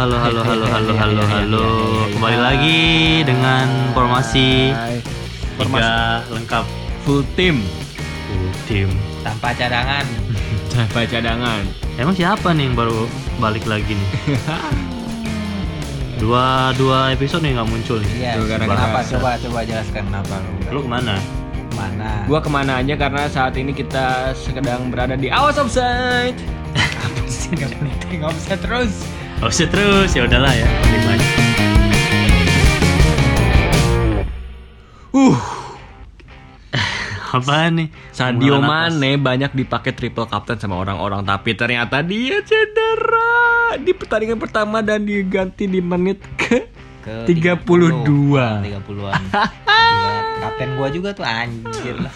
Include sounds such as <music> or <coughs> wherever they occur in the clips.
halo, halo, halo, halo, halo, halo. Kembali lagi dengan formasi tiga lengkap full team. Full tim. tanpa cadangan. <laughs> Tanpa cadangan. Emang siapa nih yang baru balik lagi nih? <laughs> Dua dua episode nih nggak muncul nih. iya kenapa? coba coba jelaskan kenapa lu Lu ke mana? mana? Gua ke mana aja karena saat ini kita sedang berada di awas offside. <laughs> Apa sih? Nggak penting nggak bisa terus Oh sih terus ya udahlah ya. Terima aja. uh <laughs> Apa nih? Sadio. Mane banyak dipakai triple captain sama orang-orang tapi ternyata dia cedera di pertandingan pertama dan diganti di menit ke ke 32. 30-an Gila, kapten gua juga tuh anjir lah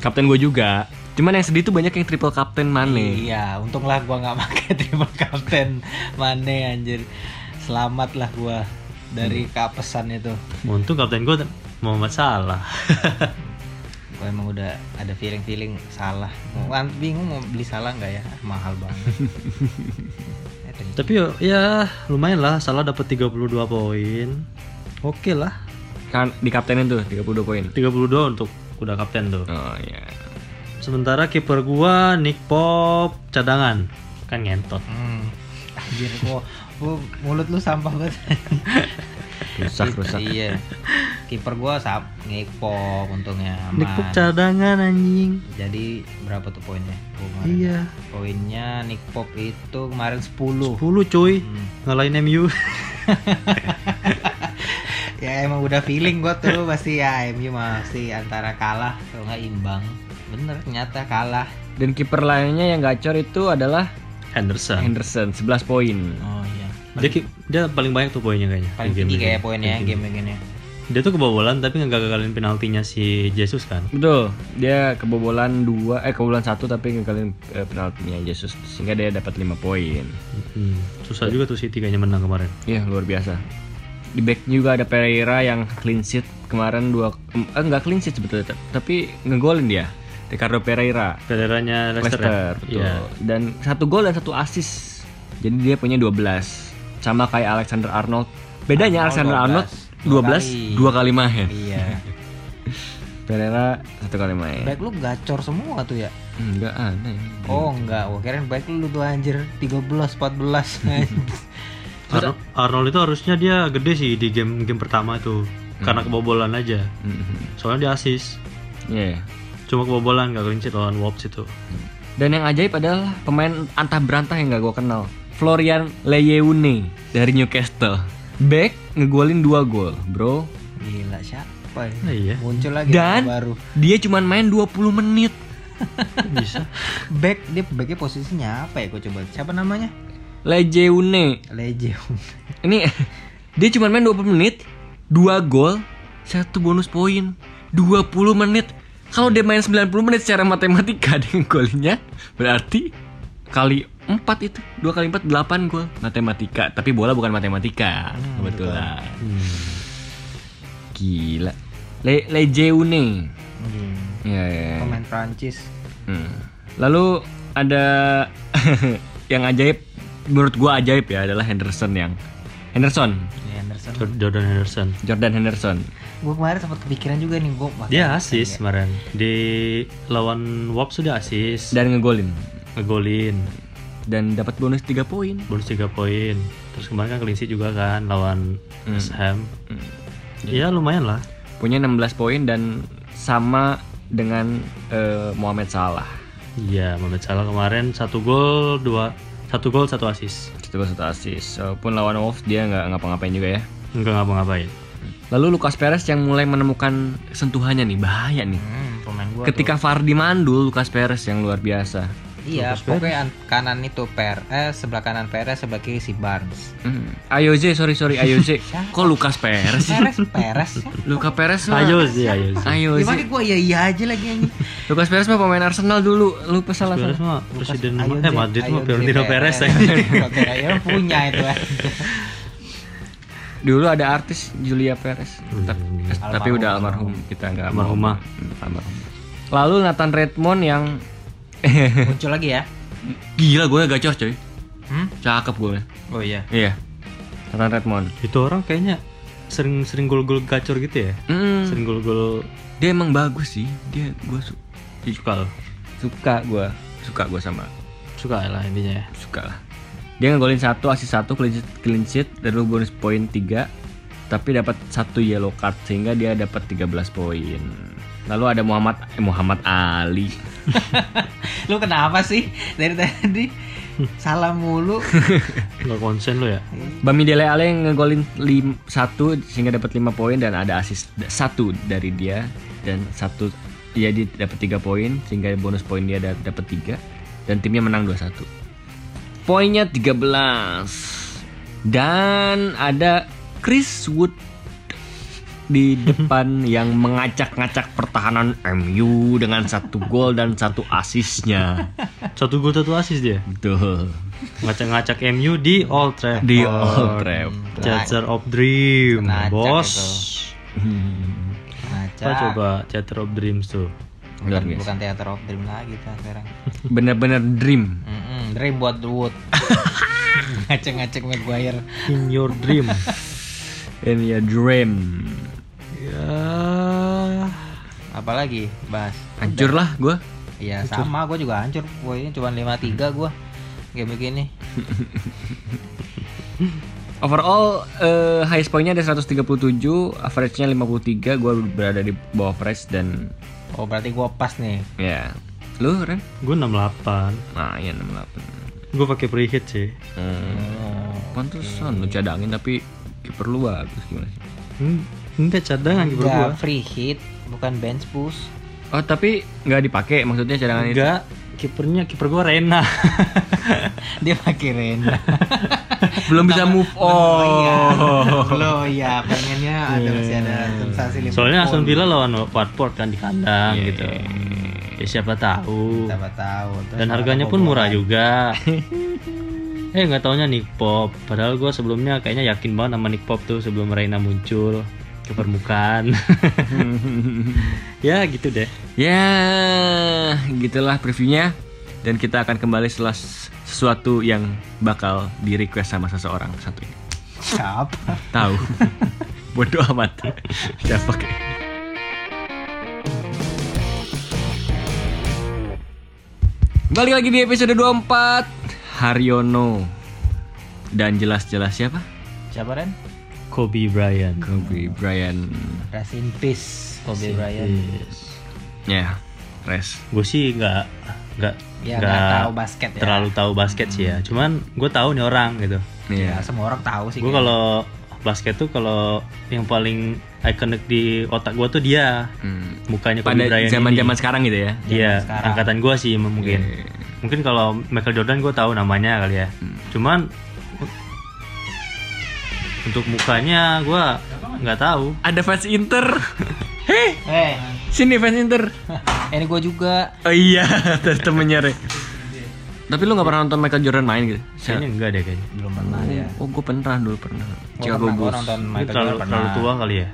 kapten gue juga cuman yang sedih tuh banyak yang triple captain Mane. Iya untunglah gua nggak pakai <laughs> triple kapten Mane anjir. Selamat lah gua dari kapesan itu. Untung kapten gue Muhammad Salah. <laughs> gua emang udah ada feeling feeling salah. Gua bingung mau beli salah nggak ya? Mahal banget. <laughs> Eh, Tapi ya, ya lumayan lah. Salah dapat 32 poin. Oke lah. kan di kaptenin tuh 32 poin. 32 untuk udah kapten tuh. oh iya Sementara kiper gua Nick Pop cadangan. Kan ngentot. Hmm. Anjir gua, gua mulut lu sampah banget. rusak rusak iya. Kiper gua sap ngepok untungnya Nick Pop aman. cadangan anjing. Jadi berapa tuh poinnya? Gua kemarin. Iya. Poinnya Nick Pop itu kemarin 10. 10 cuy. Hmm. Ngalahin MU. <laughs> Ya emang udah feeling gua tuh pasti ya MU masih antara kalah atau nggak imbang. Bener ternyata kalah. dan kiper lainnya yang gacor itu adalah Henderson. Henderson 11 poin Oh iya. Dia dia paling banyak tuh poinnya kayaknya. Paling game tinggi kayak poinnya game ini. Dia tuh kebobolan tapi nggak gagalin penaltinya si Jesus kan. betul dia kebobolan dua eh kebobolan satu tapi ngegalin eh, penaltinya Jesus sehingga dia dapat 5 poin Hmm. Susah juga tuh City kayaknya menang kemarin. Iya luar biasa. Di back juga ada Pereira yang clean sheet kemarin dua eh, enggak clean sheet sebetulnya tapi ngegolin dia. Ricardo Pereira Federanya Leicester. Leicester ya? betul. Iya. Dan satu gol dan satu assist. Jadi dia punya 12. Sama kayak Alexander Arnold. Bedanya Arnold Alexander 12. Arnold Dua 12 kali. dua kali main. Iya. <laughs> Pereira satu kali main. Back lu gacor semua tuh ya. Enggak aneh. Oh enggak, gua kirain baik lu tuh anjir 13 14. <laughs> Ar- Arnold itu harusnya dia gede sih di game game pertama itu karena kebobolan aja. Mhm. Soalnya dia assist. Iya. Cuma kebobolan gak sheet lawan Wolves itu. Dan yang ajaib adalah pemain antah berantah yang gak gue kenal. Florian Leyeune dari Newcastle. Back ngegolin 2 gol, bro. Gila siapa ya? Nah, iya. Muncul lagi Dan baru. dia cuman main 20 menit. <laughs> Bisa. Back dia backnya posisinya apa ya? Gua coba. Siapa namanya? Lejeune. Legion. <laughs> Ini dia cuman main 20 menit, 2 gol, satu bonus poin. 20 menit. Kalau dia main 90 menit secara matematika <laughs> dengan golnya, berarti kali 4 itu 2 kali 4 8 gol matematika tapi bola bukan matematika Hmm, kebetulan Hmm. Gila. Le Lejeune. Hmm. Ya, ya, ya. Pemain Prancis. Hmm. Lalu ada <laughs> yang ajaib menurut gua ajaib ya adalah Henderson yang Henderson, Ya, Anderson. Jor- Jordan Henderson. Jordan Henderson. Gua kemarin sempat kepikiran juga nih bakal- Dia assist kemarin di lawan Wolves sudah assist, Dan ngegolin ngegolin, dan dapat bonus 3 poin. bonus 3 poin. Terus kemarin kan sheet juga kan lawan Hmm. West Ham. Hmm. Ya lumayan lah. Punya 16 poin dan sama dengan eh, Mohamed Salah. Iya, Mohamed Salah kemarin satu gol, dua satu gol, satu assist. Satu gol satu assist. Walaupun lawan Wolves dia nggak ngapa-ngapain juga ya. Enggak ngapa-ngapain. Lalu Lucas Perez yang mulai menemukan sentuhannya nih bahaya nih. Hmm, pemain gua Ketika Fardi mandul, Lucas Perez yang luar biasa. tuh. iya, Lucas pokoknya an- kanan itu Perez, sebelah kanan Perez, sebelah kiri si Barnes. Hmm. Ayoze, sorry sorry Ayoze. <laughs> Kok Lucas Perez? Perez, Perez. ya? Luka Perez mah. Ayo sih, ayo sih. Ayoze. Gimana gua iya iya aja lagi anjing. Lucas Perez mah pemain Arsenal dulu. Lupa salah Perez mah presiden Ayo, eh. Madrid Ayo, mah Zé Florentino Perez. Perez. Oke, ya punya itu. <laughs> Dulu ada artis Julia Perez. Tapi, Hmm. tapi Almarhum, udah almarhum. Kita nggak mau. Almarhumah. Hmm, almarhum. Lalu Nathan Redmond yang <laughs> Muncul lagi ya. gila gue gacor coy. Hmm? Cakep gue. Oh iya. Iya. Nathan Redmond. Itu orang kayaknya sering sering gol-gol gacor gitu ya. Mm, Sering gol-gol dia emang bagus sih. Dia gue su- suka loh. suka gue suka gue sama Suka lah intinya ya. suka lah. Dia ngegolin satu, asis satu, clean sheet, clean sheet dan lu bonus poin 3 tapi dapat satu yellow card sehingga dia dapat 13 poin. Lalu ada Muhammad eh, Muhammad Ali. <laughs> Lu kenapa sih dari tadi salah mulu? <laughs> Nggak konsen lo ya. Bami Dele Alli yang ngegolin lim, satu sehingga dapat 5 poin dan ada asis satu dari dia dan satu ya dia dapat 3 poin sehingga bonus poin dia da- dapat 3 dan timnya menang 2-1. Poinnya 13. Dan ada Chris Wood di depan <laughs> yang mengacak-ngacak pertahanan MU dengan satu gol dan satu asisnya. Satu gol satu asis dia. Betul. Ngacak-ngacak MU di Old Trafford. Di Old Trafford. Theater of Dream, Ngacak bos. itu. Hmm. Apa coba Theater of Dreams tuh? Luar Bukan, biasa. bukan theater of dream lagi kita sekarang. Bener-bener dream. Mm-mm, dream buat Wood. <laughs> Ngaceng-ngaceng Maguire. In your dream. <laughs> In your dream. ya. Apalagi bahas. Hancur lah gue. Iya sama, gue juga hancur. Poinnya cuma 5-3 gue. Game begini. <laughs> Overall eh, highest poinnya ada 137, average-nya 53, gue berada di bawah average dan Oh berarti gue pas nih. ya. Lu Ren? Gue 68. Nah, iya 68. Gue pakai preheat sih. Hmm. Pantesan lu cadangin tapi kiper lu bagus gimana sih? Hmm, Enggak cadangan kiper Enggak gua. free hit, bukan bench push. Oh, tapi nggak dipakai maksudnya cadangan itu. Enggak, kipernya kiper gua Rena. <laughs> Dia pakai Rena. <laughs> Belum bisa move Oh iya. on. Lo ya pengennya ada masih ada sensasi Liverpool. Soalnya Aston Villa lawan Watford kan di kandang Iya, gitu. iya, Ya siapa tahu. Siapa tahu. Terus Dan harganya pun murah juga. <laughs> eh nggak taunya Nick Pop. Padahal gua sebelumnya kayaknya yakin banget sama Nick Pop tuh sebelum Reina muncul ke permukaan. <laughs> ya gitu deh. Ya, gitulah previewnya. Dan kita akan kembali setelah sesuatu yang bakal di request sama seseorang satu ini. Siapa? Tahu. <laughs> Bodoh amat. Siapa kayak. Balik lagi di episode 24 Haryono Dan jelas-jelas siapa? Siapa Ren? Kobe Bryant. Kobe Bryant Rest in peace Kobe Bryant. Ya, res Gue sih nggak nggak Ya nggak tahu basket ya. terlalu tahu basket sih ya. Cuman gue tahu nih orang gitu. Ya, Iya semua orang tahu sih. Gue kalau basket tuh kalau yang paling ikonik di otak gue tuh dia Hmm. mukanya Kobe Pada Bryant zaman-zaman ini. sekarang gitu ya Iya, angkatan gue sih mungkin. Iya. Mungkin kalau Michael Jordan gue tahu namanya kali ya. Hmm. Cuman untuk mukanya gue nggak tahu. Ada fans Inter Hei, <laughs> Eh, sini fans Inter <laughs> ini gue juga. Oh iya, <laughs> temennya Re Tapi lu gak pernah nonton Michael Jordan main gitu? Kayaknya enggak deh kayaknya. Belum pernah ya. Oh, gue pernah dulu pernah Gua Chicago Bulls nonton Ini Michael terlalu, Jordan terlalu pernah. tua kali ya.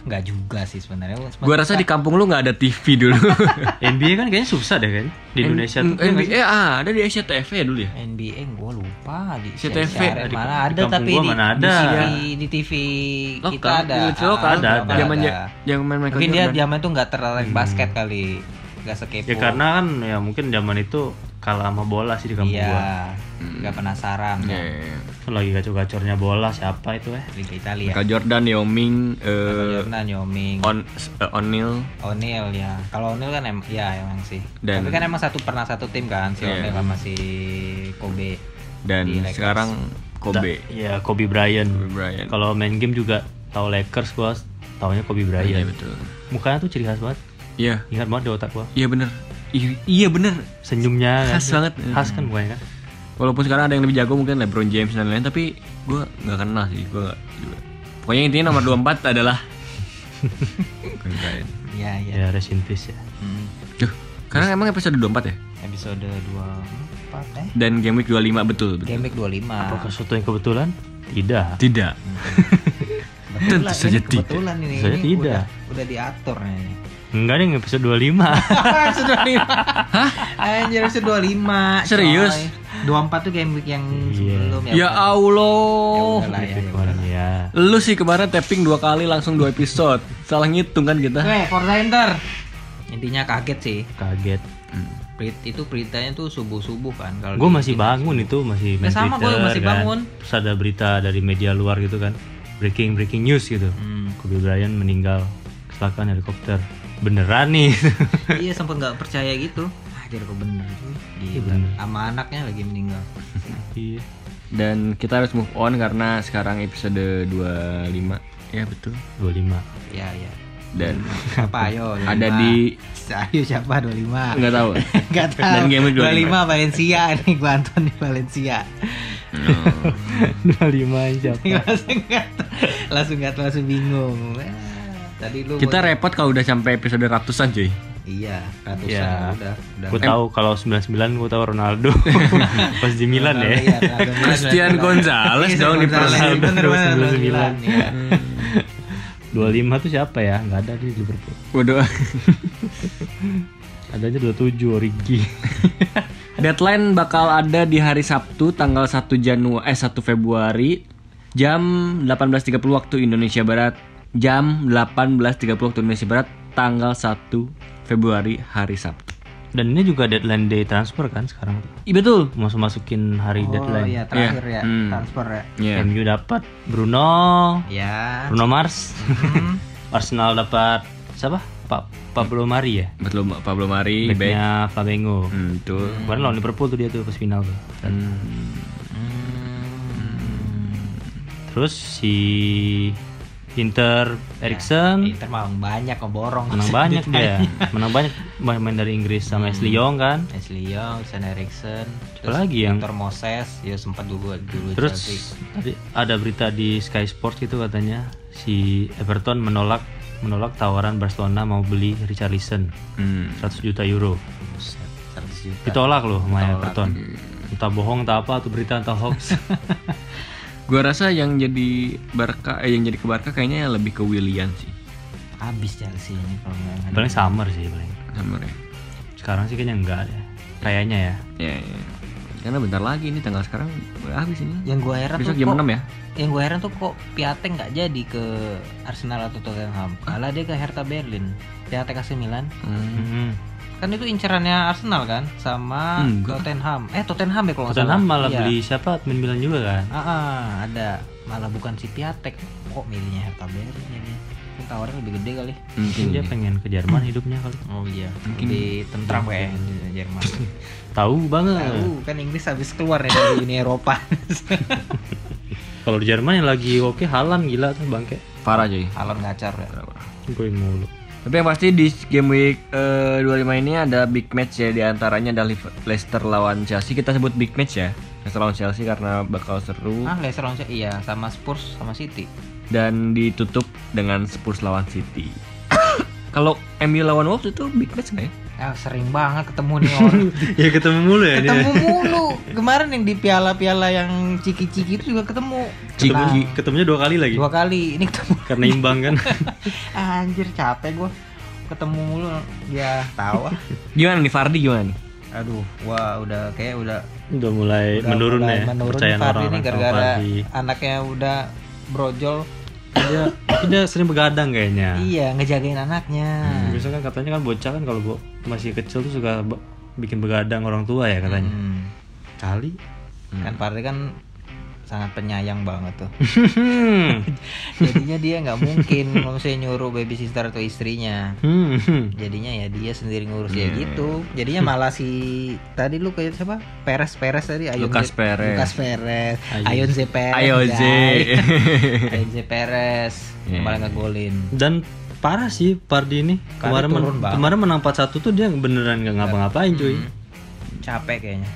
Nggak juga sih sebenarnya. Gue rasa di kampung lu gak ada TV dulu <laughs> NBA kan kayaknya susah deh kan di Indonesia tuh. NBA ah, ada di Asia TV ya dulu ya? NBA gue lupa di siaran Di- mana ada tapi gua di, mana di ada. TV di TV kita ada di lokal ada. Zaman yang main Michael mungkin dia zaman itu nggak tertarik basket kali nggak sekepo Ya karena kan ya mungkin zaman itu kalah sama bola sih di kampung iya gua. nggak penasaran Iya, kan. iya, iya. Kan lagi gacor-gacornya bola siapa itu eh? Liga Italia Michael Jordan, Yao Ming, eh, Jordan Yao Ming On, eh, O'Neal O'Neal ya kalau O'Neal kan em ya emang sih Dan- tapi kan emang satu pernah satu tim kan si Iya. O'Neal sama si Kobe dan sekarang Kobe. Iya Kobe Bryant. Kobe Bryant. Kalau main game juga tahu Lakers gua taunya Kobe Iya Bryant. betul. Mukanya tuh ciri khas banget. Iya, Ingat banget di otak gua. iya bener. Iya, iya bener. Senyumnya kan. Khas banget. Khas kan mukanya kan. Walaupun sekarang ada yang lebih jago mungkin LeBron James dan lain-lain, tapi gue nggak kenal sih, gue nggak juga. Pokoknya intinya nomor 24 adalah <laughs> Bryant. iya iya Ya rest in peace ya. Hmm. Duh, karena emang episode 24 ya? episode 24 eh Dan game week 25 betul, betul. Game Week 25 Apakah sesuatu yang kebetulan? Tidak. Tidak. <laughs> Tentu Kebetulan, saja ini kebetulan ini, Saya ini tidak. Udah, udah diatur ini. Enggak nih episode 25. <laughs> episode 25. Hah? Anjir episode 25. Serius? coy. 24 tuh game week yang Iya. sebelum Ya. Ya Allah. ya. ya ya. Lu sih kemarin tapping dua kali langsung dua episode. Salah ngitung kan kita. Oke, Forza Inter. Intinya kaget sih. Kaget. Berit- itu beritanya tuh subuh-subuh kan kalau Gue masih bangun itu masih main Ya, sama, gua Twitter, masih kan. bangun. Terus ada berita dari media luar gitu kan. Breaking breaking news gitu. Hmm. Kobe Bryant meninggal kecelakaan helikopter. Beneran nih. <laughs> iya sempet nggak percaya gitu. Ajar kok bener bener. Sama anaknya lagi meninggal. <laughs> iya. Dan kita harus move on karena sekarang episode 25. Ya betul. 25. Ya ya. Dan Siapa ayo? 25. ada di <laughs> Ayo siapa 25? nggak tahu. Enggak tahu. Dan game week 25 Valencia nih gua Anton di Valencia. 25 siapa? langsung nggak langsung nggak langsung bingung. Tadi lu Kita repot kalau udah sampai episode ratusan cuy. iya ratusan Ya. udah udah. Gue tahu kalau 99 gue tahu Ronaldo <laughs> pas di Milan ya. Iya, Christian. Gonzalez Iya, dong di Ronaldo Milan. Iya. <laughs> 25 tuh siapa ya? Nggak ada di Liverpool. Waduh. <laughs> Adanya 27 Origi. Deadline bakal ada di hari Sabtu tanggal 1 Januari eh 1 Februari jam 18.30 waktu Indonesia Barat. Jam 18.30 waktu Indonesia Barat tanggal 1 Februari hari Sabtu. Dan ini juga deadline day transfer kan sekarang tuh. Iya betul. Masuk masukin hari Oh deadline. iya terakhir Iya. ya Hmm. transfer ya. Iya. MU dapat Bruno, Ya. Bruno Mars. Hmm. <laughs> Arsenal dapat siapa? Pak Pablo Mari ya. Betul Pablo Mari, back. Backnya Flamengo. Hmm, betul. Kemarin lawan Liverpool tuh dia tuh pas final tuh. Hmm. Terus si Inter Eriksen Inter mah banyak ngeborong. <laughs> menang banyak dia. Menang banyak main dari Inggris sama Ashley Young kan. Ashley Young, Sen Eriksen, Apa lagi yang- Victor Moses, ya sempat dulu dulu Terus tadi ada berita di Sky Sports gitu katanya si Everton menolak menolak tawaran Barcelona mau beli Richarlison Hmm. 100 juta euro. Buset, 100 juta. Ditolak loh sama. Everton. Entah bohong entah apa atau berita entah hoax. <laughs> Gua rasa yang jadi Barca eh, yang jadi ke Barca kayaknya lebih ke Willian sih. Habis Chelsea ini kalau nggak paling summer sih paling. Sama ya. Sekarang sih kayaknya enggak deh. Kayaknya ya. Ya, ya. Karena bentar lagi ini tanggal sekarang habis ini. Yang gue heran Besok tuh jam kok, 6 ya. yang gue heran tuh kok Piatek nggak jadi ke Arsenal atau Tottenham. Malah dia ke Hertha Berlin. Piatek AC Milan. Hmm. Hmm. Kan itu incerannya Arsenal kan sama Enggak. Tottenham. Eh Tottenham ya kalau nggak Tottenham salah. malah Iya. beli siapa admin Milan juga kan. Ah, ah, ada malah bukan si Piatek. Kok milihnya Hertha Berlin ya dia? Mungkin tawaran lebih gede kali. Mungkin Mungkin dia pengen ke Jerman hidupnya kali. Oh iya, lebih tentram kayak di Jerman. <laughs> Tahu banget. Tahu kan Inggris habis keluar nih dari Uni Eropa. <laughs> Kalau di Jerman yang lagi oke Halan gila tuh bangke. parah cuy. Alon ngacor ya. Gue mulu. Tapi yang pasti di game week eh, 25 ini ada big match ya di antaranya ada Leicester lawan Chelsea. Kita sebut big match ya. Leicester lawan Chelsea karena bakal seru Ah, Leicester lawan Chelsea. iya sama Spurs sama City. dan ditutup dengan Spurs lawan City. <coughs> Kalau MU lawan Wolves itu big match nggak ya? Ah, sering banget ketemu nih orang. <laughs> ya ketemu mulu ya ketemu mulu. <laughs> Kemarin yang di piala-piala yang ciki-ciki itu juga ketemu. Ketemu, Nah, ketemunya dua kali lagi. dua kali. Ini ketemu. Karena imbang kan. <laughs> Anjir capek gua. Ketemu mulu. Ya, tahu ah. Gimana nih Fardi gimana nih? Aduh, wah udah kayak udah udah mulai udah menurun mulai ya menurun Fardi orang ini gara-gara anaknya udah brojol. Dia dia sering begadang kayaknya Iya, ngejagain anaknya. biasanya kan katanya kan bocah kan kalau masih kecil tuh suka bikin begadang orang tua ya katanya Hmm. kali Kan Fardi kan sangat penyayang banget tuh. Hmm. <laughs> Jadinya dia nggak mungkin misalnya nyuruh babysitter atau istrinya. Hmm. <laughs> Jadinya ya dia sendiri ngurus ya gitu. Jadinya malah si tadi lu kayak siapa? Peres Peres tadi Ayon Lucas Z- Perez. Lucas Perez. Ayon. Ayon Z Perez. Ayo Z. Ayon <laughs> Z Perez. Iya. Yang paling ngegolin. dan parah sih Pardi ini kemarin men- banget. kemarin menang 4-1 tuh dia beneran nggak ngapa-ngapain cuy Capek kayaknya.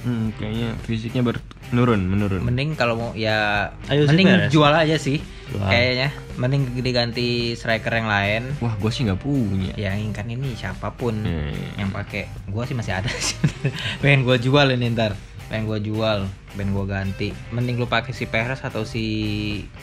Hmm, kayaknya fisiknya ber menurun, menurun. Mending kalau mau ya Ayo mending jual aja sih. Jual. Kayaknya mending diganti striker yang lain. Wah, gue sih nggak punya. Yang kan ini siapa pun Hmm. yang pakai gua sih masih ada <laughs> sih pengen gua jual ini ntar pengen gua jual pengen gua ganti mending lu pakai si Perez atau si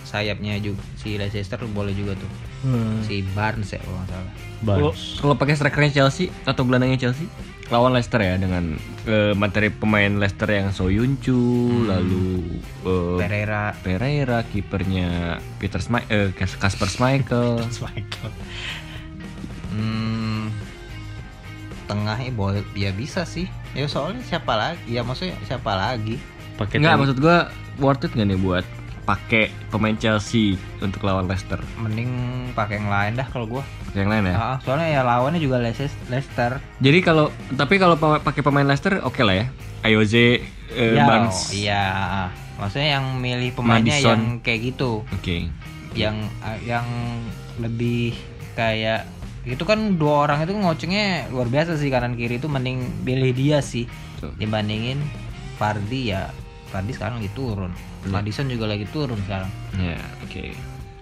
sayapnya juga si Leicester boleh juga tuh Hmm. si Barnes ya kalau nggak salah Kalau Barnes kalau pakai strikernya Chelsea atau gelandangnya Chelsea? Lawan Leicester ya dengan eh, materi pemain Leicester yang Soyuncu, lalu eh, Pereira Pereira, kipernya Peter Schmei- eh, Kas- Kasper Schmeichel. <laughs> Michael. Hmm, tengahnya boleh ya bisa sih. Ya soalnya siapa lagi? Ya maksudnya siapa lagi? pakai Enggak, tem- maksud gua worth it gak nih buat pakai pemain Chelsea untuk lawan Leicester? Mending pakai yang lain dah kalau gua. Pakai yang lain ya. Ah, soalnya ya lawannya juga Leices- Leicester. Jadi kalau tapi kalau pa- pakai pemain Leicester oke lah ya. Ayoze, eh, ya, Barnes. iya. Maksudnya yang milih pemainnya Madison. yang kayak gitu. Oke. yang ah, yang lebih kayak itu kan dua orang itu ngocengnya luar biasa sih kanan kiri itu mending pilih dia sih Betul. dibandingin Fardi ya Fardi sekarang lagi turun Madison juga lagi turun sekarang Ya, oke.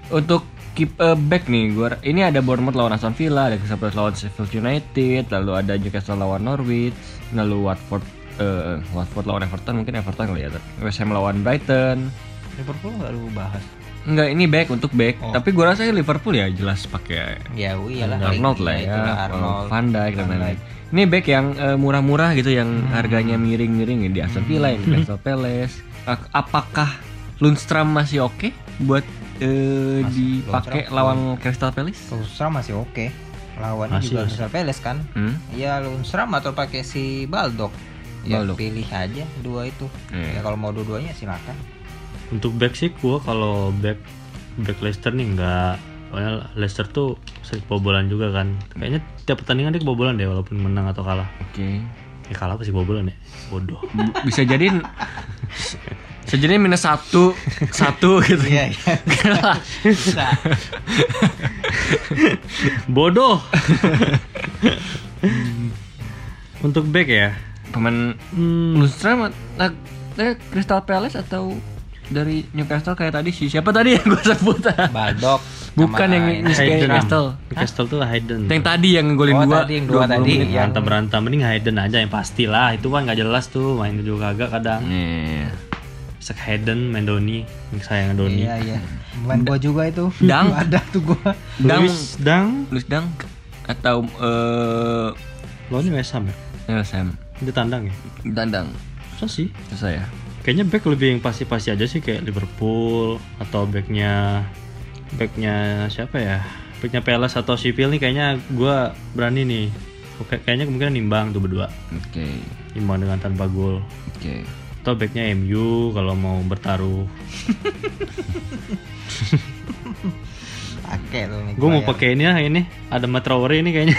Untuk keep eh, back nih, gua ini ada Bournemouth lawan Aston Villa, ada Crystal Palace lawan Sheffield United, lalu ada Newcastle lawan Norwich, lalu Watford eh, Watford lawan Everton, mungkin Everton kali ya. West Ham lawan Brighton. Liverpool nggak lu bahas Enggak, ini back untuk back. Oh. Tapi gua rasa Liverpool ya jelas pakai ya iyalah Arnold lah ya, itulah Arnold Van Dijk dan lain-lain. Ini back yang eh, murah-murah gitu yang Hmm. harganya miring-miring di Aston Villa, di Crystal Palace. <laughs> Ak- Apakah Lundstram masih oke buat eh, Masih, dipakai lawan Crystal Palace? Lundstram masih oke lawannya Masih, juga masih. Crystal Palace kan Hmm? ya Lundstram atau pakai si Baldock ya Baldock. pilih aja dua itu Iya. ya kalau mau dua-duanya silakan untuk back sih gua kalau back back Leicester nih nggak soalnya Leicester tuh sering kebobolan juga kan kayaknya tiap pertandingan dia kebobolan deh walaupun menang atau kalah Oke. ya kalah pasti kebobolan ya bodoh Bisa jadi <laughs> jadi minus satu satu gitu. iya iya. Bisa. Bodoh. Untuk back ya? Pemain hmm, Lundstram eh, eh, Crystal Palace atau dari Newcastle kayak tadi sih? Siapa tadi yang gue sebut? Baldock Bukan yang. Hayden Newcastle. Newcastle tuh Hayden yang tadi yang golin Oh, dua tadi yang dua 20 tadi. menit. Yang- berantem berantem mending Hayden aja yang pasti lah itu kan nggak jelas tuh main juga kagak kadang Iya. Sek Hayden main Doni sayang Doni Iya iya. Main gua juga itu. <laughs> Dang. ada tuh gua. Dang Luis Dang Luis Dang atau eh lawannya West Ham ya ya Sam dia tandang ya sih itu saya kayaknya back lebih yang pasti-pasti aja sih kayak Liverpool atau backnya backnya siapa ya? Backnya Palace atau Sheffield nih kayaknya gua berani nih. Oke, kayaknya kemungkinan nimbang tuh berdua. Oke. Nimbang dengan tanpa gol. Oke. Atau backnya MU kalau mau bertaruh. Nih. gue mau pakai ini lah ini. Ada Matraore ini kayaknya.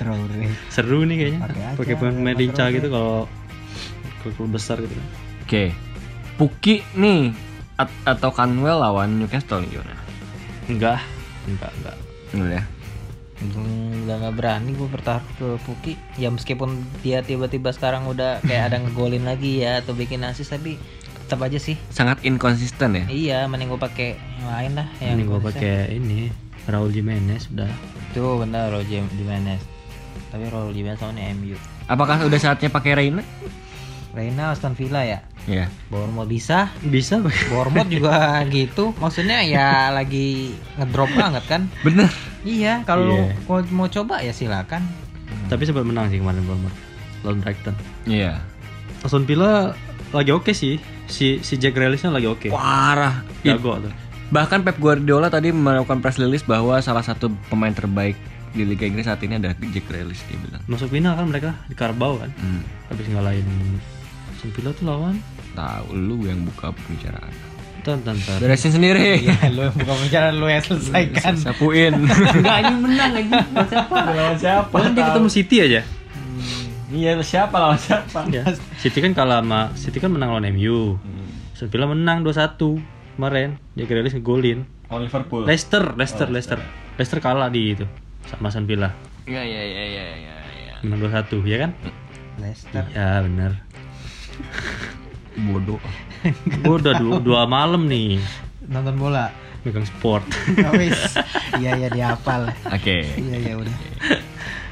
Traore. seru nih kayaknya. Pakai pemain Matraore. lincah gitu kalau klub besar gitu kan. Oke. Puki nih. At- atau Canwell lawan Newcastle nih gimana enggak. Enggak enggak. Enggak ya. Udah gak berani gue bertaruh ke Puki. Ya meskipun dia tiba-tiba sekarang udah kayak ada ngegolin lagi ya Atau bikin asis tapi tetap aja sih. Sangat inkonsisten ya. Iya mending gue pakai yang lain lah yang ini gue pakai ini Raul Jimenez udah. Itu bener Roger Jimenez. Tapi Raul Jimenez lawannya MU apakah udah saatnya pakai Reina? Reina Aston Villa ya ya Bournemouth bisa bisa. Pakai Bournemouth juga <laughs> gitu. Maksudnya ya lagi ngedrop banget kan? Bener. Iya kalau Iya. mau, mau coba ya silakan. Tapi sempat menang sih kemarin Bournemouth lawan Brighton. Iya. Aston Villa lagi oke sih. Si si Jack Grealishnya lagi oke. Parah. Ih, jago tuh. Bahkan Pep Guardiola tadi melakukan press release bahwa salah satu pemain terbaik di Liga Inggris saat ini adalah Jack Grealish dia bilang. masuk final kan mereka di Carabao kan? Hmm, habis ngalahin Aston Villa tuh lawan tahu lu yang buka pembicaraan. Ntar. Beresin sendiri. Ya lu bukan bicara lu yang selesaikan Sapuin. Enggak, <laughs> ini menang aja. Siapa? lawan siapa? Kan dia ketemu City aja. Iya, siapa lawan siapa? Ya. City kan kalah sama City kan menang lawan MU. Aston Villa menang 2-1 kemarin. Jack Grealish ngegolin. Oh, Liverpool. Leicester, Leicester, Leicester. Leicester kalah di itu sama Aston Villa. Iya, iya, iya, iya, iya, iya. Menang 2-1, ya kan? Leicester Iya, benar. <laughs> Bodoh. Gua udah dua, dua malam nih nonton bola megang sport. <laughs> Oh, iya iya dihafal Oke. iya iya udah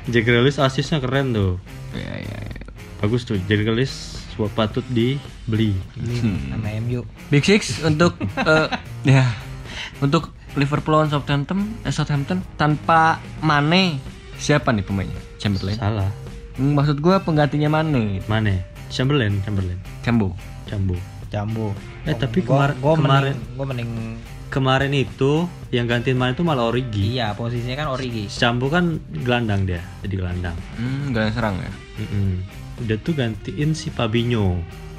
Jack Grealish asisnya keren tuh. Iya, iya, iya. Bagus tuh. Jack Grealish buat patut dibeli. Hmm. sama MU Big Six untuk <laughs> eh, ya untuk Liverpool lawan Southampton, eh, Southampton tanpa Mane siapa nih pemainnya? Chamberlain. Salah. Hmm, Maksud gua penggantinya Mane. Mana? Chamberlain, Chamberlain, Cambo. Cambo. Jambu. Eh, tapi Gua- kemar- gua kemarin- mending, gua mending Kemarin itu yang gantiin Mane itu malah Origi. iya posisinya kan Origi. Cambo kan gelandang dia, jadi gelandang. Hmm, gak serang ya. Mm-mm. Udah tuh gantiin si Fabinho.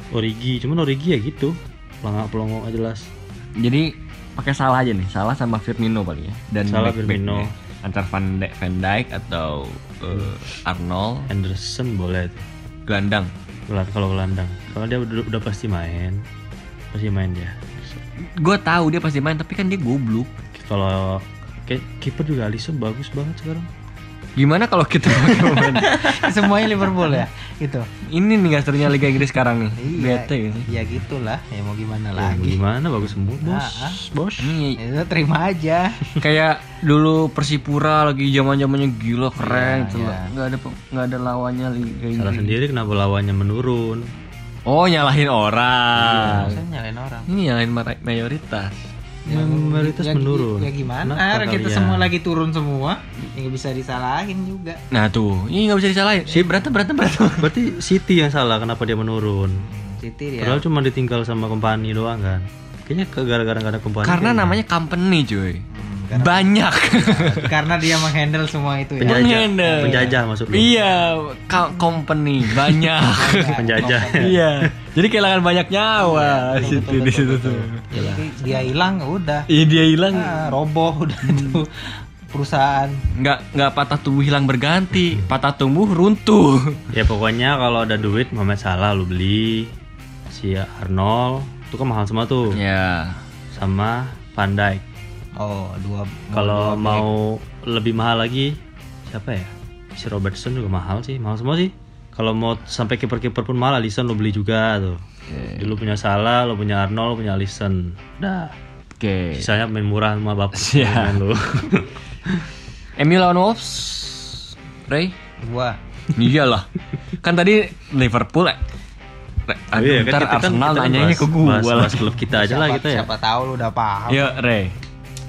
Origi, cuman Origi ya gitu. Pelangak pelongo gak jelas. Jadi pakai salah aja nih, salah sama Firmino paling ya. Dan Salah back-backnya. Firmino. Antar Van Dijk, Van Dijk atau eh, Arnold Henderson boleh tuh. gelandang. Kalau gelandang. Kalau dia udah, udah pasti main. Pasti main dia. Gue tahu dia pasti main tapi kan dia goblok. Kalau kayak kiper juga Alisson bagus banget sekarang. Gimana kalau kita <laughs> pakai pemain? Semuanya Liverpool ya. Gitu. Ini nih gasternya Liga Inggris sekarang nih. Iya. Bete gitu. Ya gitulah. Ya mau gimana Ya, lagi. gimana bagus semua bos. Ah, ah. Bos. Ini Itu terima aja. kayak dulu Persipura lagi zaman zamannya gila keren Iya, gitu iya. loh. nggak ada nggak ada lawannya Liga Salah Inggris. sendiri kenapa lawannya menurun. Oh nyalahin orang. Masa nyalain orang. Ini nyalahin ma- mayoritas. Ya, Mayoritas ya, menurun. Ya gimana? Kenapa kita kalian? semua lagi turun semua. Ya nggak bisa disalahin juga. Nah tuh, ini nggak bisa disalahin. Si berantem berantem berantem. <laughs> Berarti City yang salah kenapa dia menurun. City dia. Padahal cuma ditinggal sama kompani doang kan. Kayaknya ke gara-gara gak ada kompani. Karena kayaknya. namanya company cuy. Hmm, karena, Banyak. <laughs> karena dia menghandle semua itu ya. penjajah. Menghandle. Penjajah maksud lu. iya, ka- company banyak. <laughs> Penjajah. iya. Jadi kehilangan banyak nyawa Betul, situ betul, di situ betul, tuh. betul. Jadi dia hilang udah. Iya dia hilang. Ah, roboh udah itu perusahaan. nggak nggak patah tumbuh hilang berganti, patah tumbuh runtuh. <laughs> Ya pokoknya kalau ada duit Mohamed Salah lu beli. Si Arnold itu kan mahal semua tuh. ya. Sama Van Dijk. Oh, dua Kalau mau lebih mahal lagi siapa ya? Si Robertson juga mahal sih, mahal semua sih. Kalau mau sampai kiper-kiper pun mahal, Alisson lo beli juga tuh. Jadi lu punya Salah, lo punya Arnold, lo punya Alisson. Dah. Oke. Sisanya main murah sama bapak Siap. <laughs> main lu. <laughs> MU lawan Wolves. Ray? gua Iyalah. kan tadi Liverpool eh. Re- Aduh, Iya, ntar kita Arsenal kita nanyanya ke gua bahas- lah. bahas klub kita aja lah kita ya. siapa tahu lu udah paham. Yuk, Ray.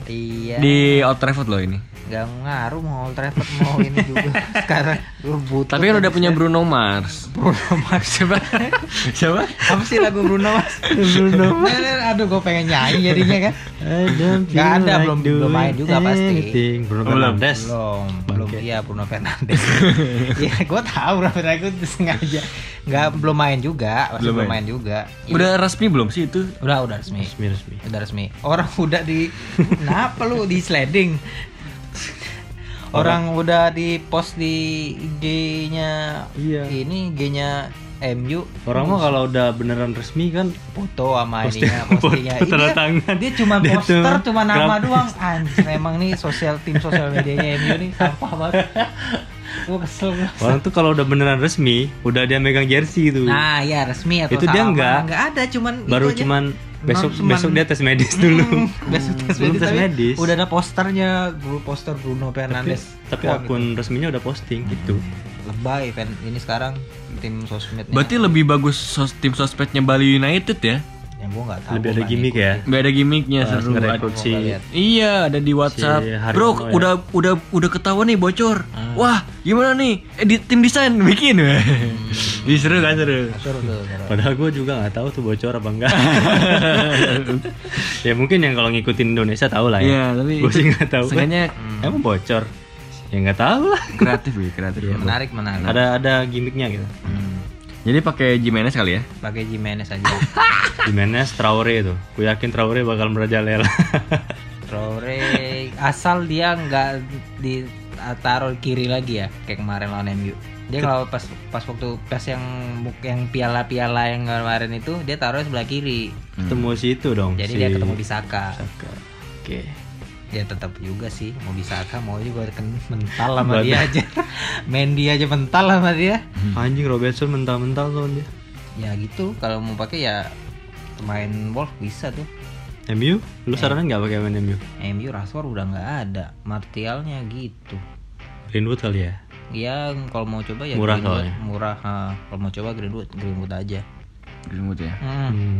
Iya. Di Old Trafford loh ini. Gak ngaruh mau Old Trafford mau ini juga <laughs> sekarang lu butuh Tapi kan udah punya Bruno Mars. Bruno Mars Siapa? Siapa? <laughs> apa sih lagu Bruno Mars Bruno Mars aduh gue pengen nyanyi jadinya kan Nggak ada, belum- belum main juga pasti. Bruno belum. Fernandes. belum belum iya Bruno Fernandes <laughs> Iya gue tahu Bruno Fernandes gue sengaja nggak belum main juga masih Belum belum, main. main juga. Udah resmi belum sih itu? udah udah resmi Resmi resmi. udah resmi orang udah di kenapa lu di sliding <laughs> orang udah di post di IG-nya Iya. ini IG-nya MU Orang mah kalau udah beneran resmi kan foto sama Posting- ininya postingnya foto tanda Iya, tangan. dia cuma Dia poster cuma nama grab- doang anjir emang nih sosial tim sosial medianya MU nih sampah banget gue kesel gua. orang tuh kalau udah beneran resmi, udah dia megang jersey itu. nah ya resmi atau Itu dia salah nggak. apa, nggak ada cuman Baru itu aja. cuman besok cuman- besok dia tes medis dulu. Hmm, <laughs> besok tes Belum medis, tes tapi medis. udah ada posternya Bru- poster Bruno tapi, Fernandes tapi Wah, akun resminya udah posting gitu. gitu. lebay fan ini sekarang tim sosmednya Berarti lebih bagus sos tim sosmednya Bali United ya? Yang gua nggak tahu Lebih ada gimmick ngikutin. ya. Nggak ada gimmicknya Pas seru. Gua si. Iya, ada di WhatsApp. Haryono Bro, ya. udah udah udah ketahuan nih bocor. Hmm. Wah, gimana nih? Edit tim desain bikin. <laughs> Ih, seru kan seru. Seru tuh, seru. Padahal gue juga nggak tahu tuh bocor apa enggak. <laughs> ya mungkin yang kalau ngikutin Indonesia tahu lah Iya, ya. tapi gue sih nggak tahu. Sengaja Emang bocor? Ya nggak tahu lah. kreatif ya, kreatif. menarik menarik Ada ada gimmicknya gitu. Hmm. Jadi pakai Jimenez kali ya? pakai Jimenez aja <laughs> Jimenez Traore itu. Gue yakin Traore bakal merajalela. <laughs> Traore asal dia nggak ditaruh kiri lagi ya kayak kemarin lawan MU dia kalau pas pas waktu pas yang yang piala-piala yang kemarin itu dia taruh sebelah kiri Ketemu si itu dong. jadi si dia ketemu Bisaka Saka. Oke. Ya tetap juga sih mau Bisaka mau juga kan mental sama dia aja <laughs> Mendy aja mental sama dia Anjing Robertson mental-mental tuh dia. ya gitu kalau mau pakai ya main Wolf bisa tuh MU? Lu saranin nggak pakai main MU? MU Rashford udah nggak ada Martialnya gitu Greenwood kali ya. Ya kalau mau coba ya Murah Greenwood, soalnya. murah. ha. Kalau mau coba Greenwood, Greenwood aja. Greenwood ya. Hmm. Hmm.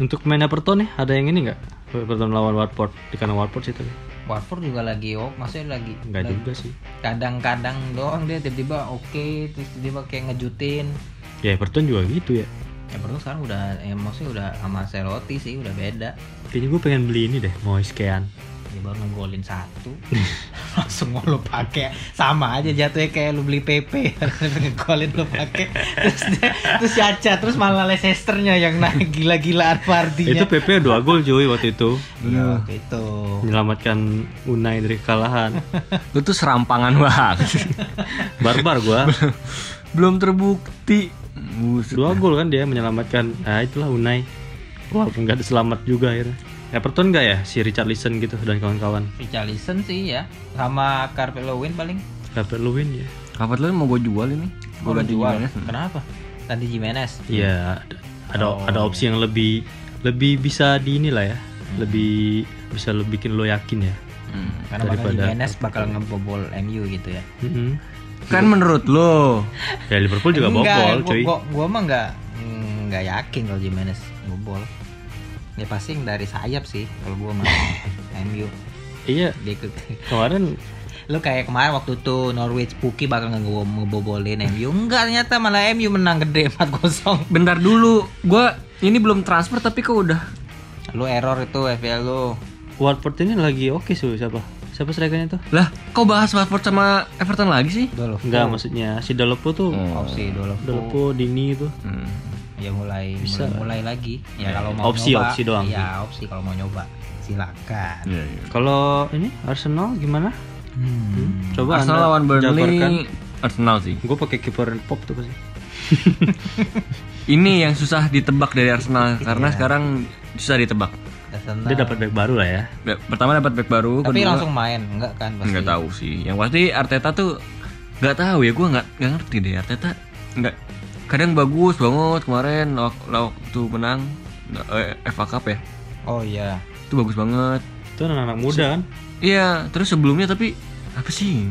Untuk main Everton nih ada yang ini nggak? Everton lawan Watford di kandang Watford situ. Watford juga lagi oh maksudnya lagi Enggak lagi- juga sih. kadang-kadang doang dia tiba-tiba oke terus tiba-tiba kayak ngejutin Ya Everton juga gitu ya. ya perlu sekarang udah ya maksudnya udah sama Ancelotti sih udah beda Kayaknya gue pengen beli ini deh, Moise Kean. Baru ngegolin satu <laughs> langsung mau lu pakai sama aja jatuhnya kayak lu beli PP <laughs> ngegolin lu pakai terus dia, terus Caca terus malah Leicesternya yang naik gila-gilaan partinya Itu PP dua gol cuy waktu itu. Iya, gitu. Menyelamatkan Unai dari kekalahan. <laughs> Lu tuh serampangan banget. Barbar gua. Belum terbukti. Buset. Dua gol kan dia menyelamatkan. Nah, itulah Unai. Walaupun nggak selamat juga akhirnya. Everton nggak ya si Richarlison gitu dan kawan-kawan. Richarlison sih ya, sama Carpet Lewin paling. Dapat Lewin ya. Lu mau gue jual ini? Gue Mau ganti jual. Jimenez. Kenapa? Tadi Jimenez. Iya, ada ada, Oh. ada opsi yang lebih lebih bisa di inilah ya. Lebih bisa lo bikin lo yakin ya. Hmm. Karena bakal Daripada- Jimenez bakal ngebobol MU gitu ya. Mm-mm. Kan menurut lo Ya Liverpool juga Enggak, bobol gua, cuy. Gua, gua mah nggak nggak yakin kalau Jimenez bobol. Ya pasti yang dari sayap sih kalau gua mah MU. Iya, Dia ke, kemarin <laughs> lu kayak kemarin waktu tuh Norwich Puki bakal nge- ngebobolin MU. Enggak ternyata malah MU menang gede <laughs> 4-0. bentar dulu. Gua ini belum transfer tapi kok udah Lu error itu FPL lu. Watford ini lagi oke sih siapa? Siapa strikernya tuh? lah kau bahas Watford sama Everton lagi sih Dolo. Enggak, maksudnya si Dalopo tuh. Oh. opsi dulu. Dalopo Dini itu. Hmm. Ya mulai Bisa. mulai, mulai lagi. Ya Ya, kalau mau opsi, nyoba, opsi doang. Ya, opsi kalau mau nyoba. Silakan. Iya, iya. Kalau ini Arsenal gimana? Hmm. Coba Arsenal lawan Burnley jabarkan. Arsenal sih Gue pakai kiper pop tuh pasti. <laughs> ini yang susah ditebak dari Arsenal karena Iya. sekarang susah ditebak Arsenal. Dia dapat back baru lah ya. Pertama dapat back baru Tapi kedua langsung main, enggak kan pasti. nggak tahu sih yang pasti Arteta tuh nggak tahu ya gue nggak nggak ngerti deh Arteta nggak kadang bagus banget kemarin wak- waktu menang eh, FA Cup ya Oh iya. itu bagus banget Itu anak-anak muda kan. iya terus sebelumnya tapi apa sih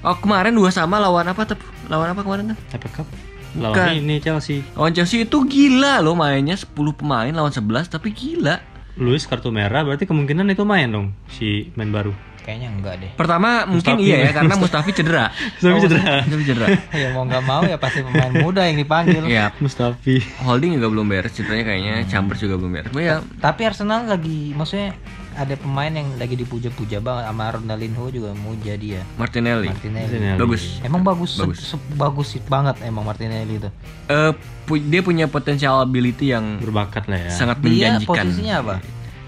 oh kemarin dua sama lawan apa tep lawan apa kemarin tuh FA Cup. Bukan. Lawan ini Chelsea. lawan Chelsea itu gila loh mainnya 10 pemain lawan 11 tapi gila Luis kartu merah berarti kemungkinan itu main dong si main baru. Kayaknya enggak deh. pertama mungkin Mustafi. iya ya karena Mustafi cedera <laughs> Tapi cedera. Mustafi cedera <laughs> ya mau nggak mau ya pasti pemain muda yang dipanggil. Iya, Mustafi. Holding juga belum beres, cederanya kayaknya Chambers juga belum beres. Ya Tapi Arsenal lagi maksudnya ada pemain yang lagi dipuja-puja banget sama Ronaldinho juga muja dia. Martinelli. Martinelli. Martinelli. Bagus. Emang bagus, Bagus. se- se- bagus sih banget emang Martinelli itu. Eh, pu- dia punya potensial ability yang Berbakat lah ya. sangat Dia menjanjikan. posisinya apa?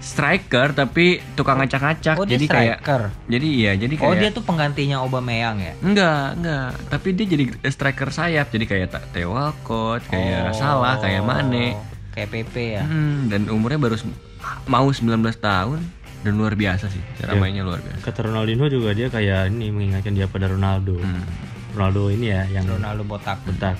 Striker tapi tukang ngacak-ngacak. Oh dia jadi kayak striker. jadi iya, jadi kayak Oh dia tuh penggantinya Aubameyang ya? Enggak, enggak. Tapi dia jadi striker sayap. Jadi kayak tak Theo Walcott, kayak Oh. Salah, kayak Mane. Kayak PP ya. Hmm, dan umurnya baru mau 19 tahun dan luar biasa sih. Cara Iya. mainnya luar biasa. Kata Ronaldinho juga dia kayak ini mengingatkan dia pada Ronaldo. Hmm. Ronaldo ini ya yang Ronaldo botak. bentak.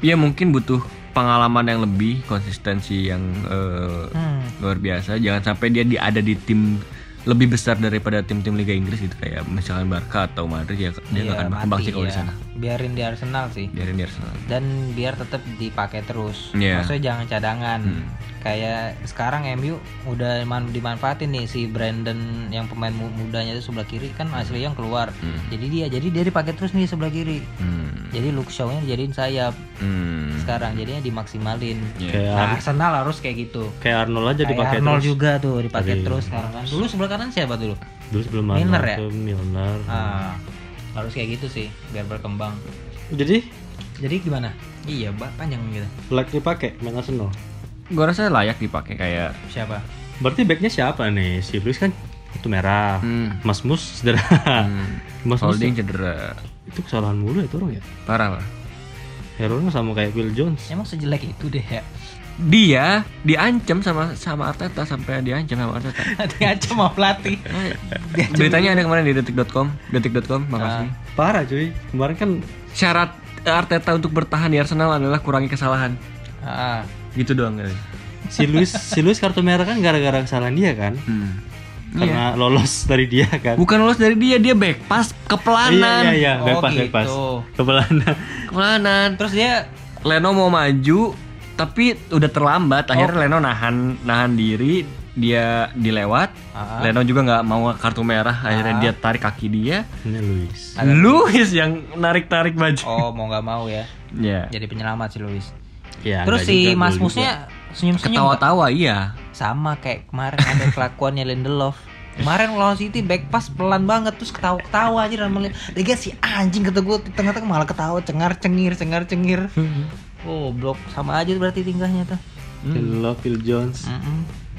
Iya mungkin butuh pengalaman yang lebih, konsistensi yang eh, Hmm. luar biasa. Jangan sampai dia di, ada di tim lebih besar daripada tim-tim Liga Inggris gitu kayak misalkan Barca atau Madrid ya dia Iya, akan berkembang sih kalau di ya. sana. Biarin di Arsenal sih. Biarin di Arsenal. Dan biar tetap dipakai terus. Iya. Maksudnya jangan cadangan. Hmm. Kayak sekarang MU udah man- dimanfaatin nih si Brandon yang pemain mu- mudanya itu sebelah kiri kan Ashley yang keluar. Hmm. Jadi dia jadi dia dipakai terus nih sebelah kiri. Hmm. Jadi Luke Shaw-nya dijadiin sayap Hmm. sekarang jadinya dimaksimalin. Iya. Kayak Nah, Arsenal harus kayak gitu. kayak Arnold aja dipakai Arnold terus. juga tuh dipakai Dari- terus sekarang kan. Dulu sebelah kanan siapa dulu? Dulu sebelum Milner ya? Milner. Ah, harus kayak gitu sih biar berkembang. Jadi Jadi gimana? Iya, Mbak, panjang gitu. Black dipakai main Arsenal. Gua rasa layak dipakai kayak Siapa? Berarti backnya siapa nih? Si Luis kan itu merah. hmm, Mas Mus cedera. hmm, Mas Mus holding cedera itu kesalahan mulu itu orang ya. parah lah. Hero sama kayak Will Jones. Emang sejelek itu deh ya. Dia diancam sama sama Arteta sampai diancam sama Arteta. <laughs> Diancam sama pelatih. <laughs> Beritanya ada kemarin di detik.com, detik.com, makasih. Parah cuy. Kemarin kan Syarat Arteta untuk bertahan di Arsenal adalah kurangi kesalahan. Ah, Gitu doang guys. si Luis si Luis kartu merah kan gara-gara kesalahan dia kan. Hmm. Karena lolos dari dia kan. Bukan lolos dari dia, dia back pass kepelanan. Iya iya iya, Oh, back pass back gitu. pass. Kepelanan. Kepelanan. terus dia Leno mau maju tapi udah terlambat. Akhirnya Leno nahan nahan diri, dia dilewat. Ah. Leno juga nggak mau kartu merah, akhirnya dia tarik kaki dia. Ini Luis. Luis yang narik-tarik baju. Oh mau nggak mau ya. Ya. Jadi penyelamat si Luis. Ya, Terus si juga, Mas Musnya senyum-senyum. Ketawa-tawa iya. sama kayak kemarin ada kelakuannya Lindelof. Kemarin lawan City back pass pelan banget terus ketawa-ketawa aja dan melihat Liga si anjing kata gue di tengah-tengah malah ketawa cengar cengir cengar cengir. <laughs> Oh blok sama aja berarti tingkahnya tuh. Phil Love, Phil Jones.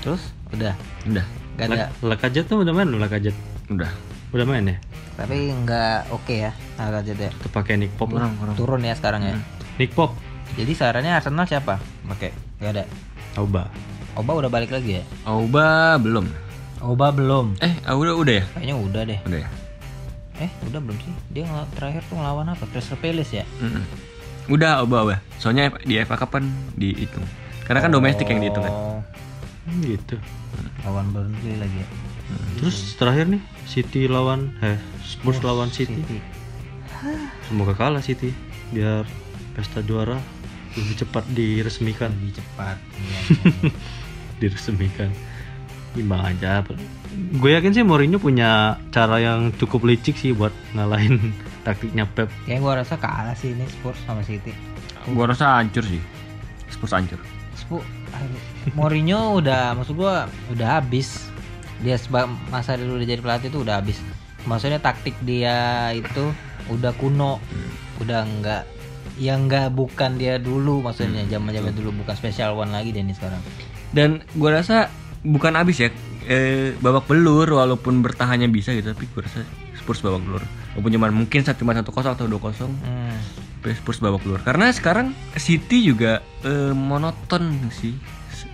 Terus udah Udah, gak ada Lakajet tuh udah main belum Lakajet? udah. Udah main ya? tapi nggak oke ya agak jadi Tuh pakai Nick Pop lah. Turun ya sekarang ya. Nick Pop. Jadi sarannya Arsenal siapa? Oke, nggak ada. Auba. Oba udah balik lagi ya? Auba belum. Oba belum. Eh, Auba udah ya? Kayaknya udah deh. Udah ya. Eh, udah belum sih? Dia terakhir tuh ngelawan apa? Crystal Palace ya? Mm-mm. Udah, Auba, Auba. Soalnya di FA Cup kan dihitung. Karena kan domestik yang dihitung kan. Oh, Hmm, gitu. lawan Burnley lagi ya. Terus terakhir nih City lawan eh Spurs lawan City. City. Semoga kalah City biar pesta juara lebih cepat diresmikan. Lebih cepat. Iya, <laughs> diresmikan imbang aja gue yakin sih Mourinho punya cara yang cukup licik sih buat ngalahin <laughs> taktiknya Pep Kayak gua rasa kalah sih ini Spurs sama City. Gua rasa hancur sih. Spurs hancur. Spurs Mourinho udah maksud gua udah habis. Dia seba- masa dulu udah jadi pelatih itu udah habis. Maksudnya taktik dia itu udah kuno. Udah enggak yang enggak bukan dia dulu maksudnya zaman-zaman dulu bukan special one lagi Denny sekarang. Dan gua rasa bukan habis ya. Eh, babak belur walaupun bertahannya bisa gitu tapi gua rasa Spurs babak belur. Walaupun cuma mungkin satu cuma 1-0 atau 2-0 Hmm. tapi Spurs babak belur. Karena sekarang City juga eh, monoton sih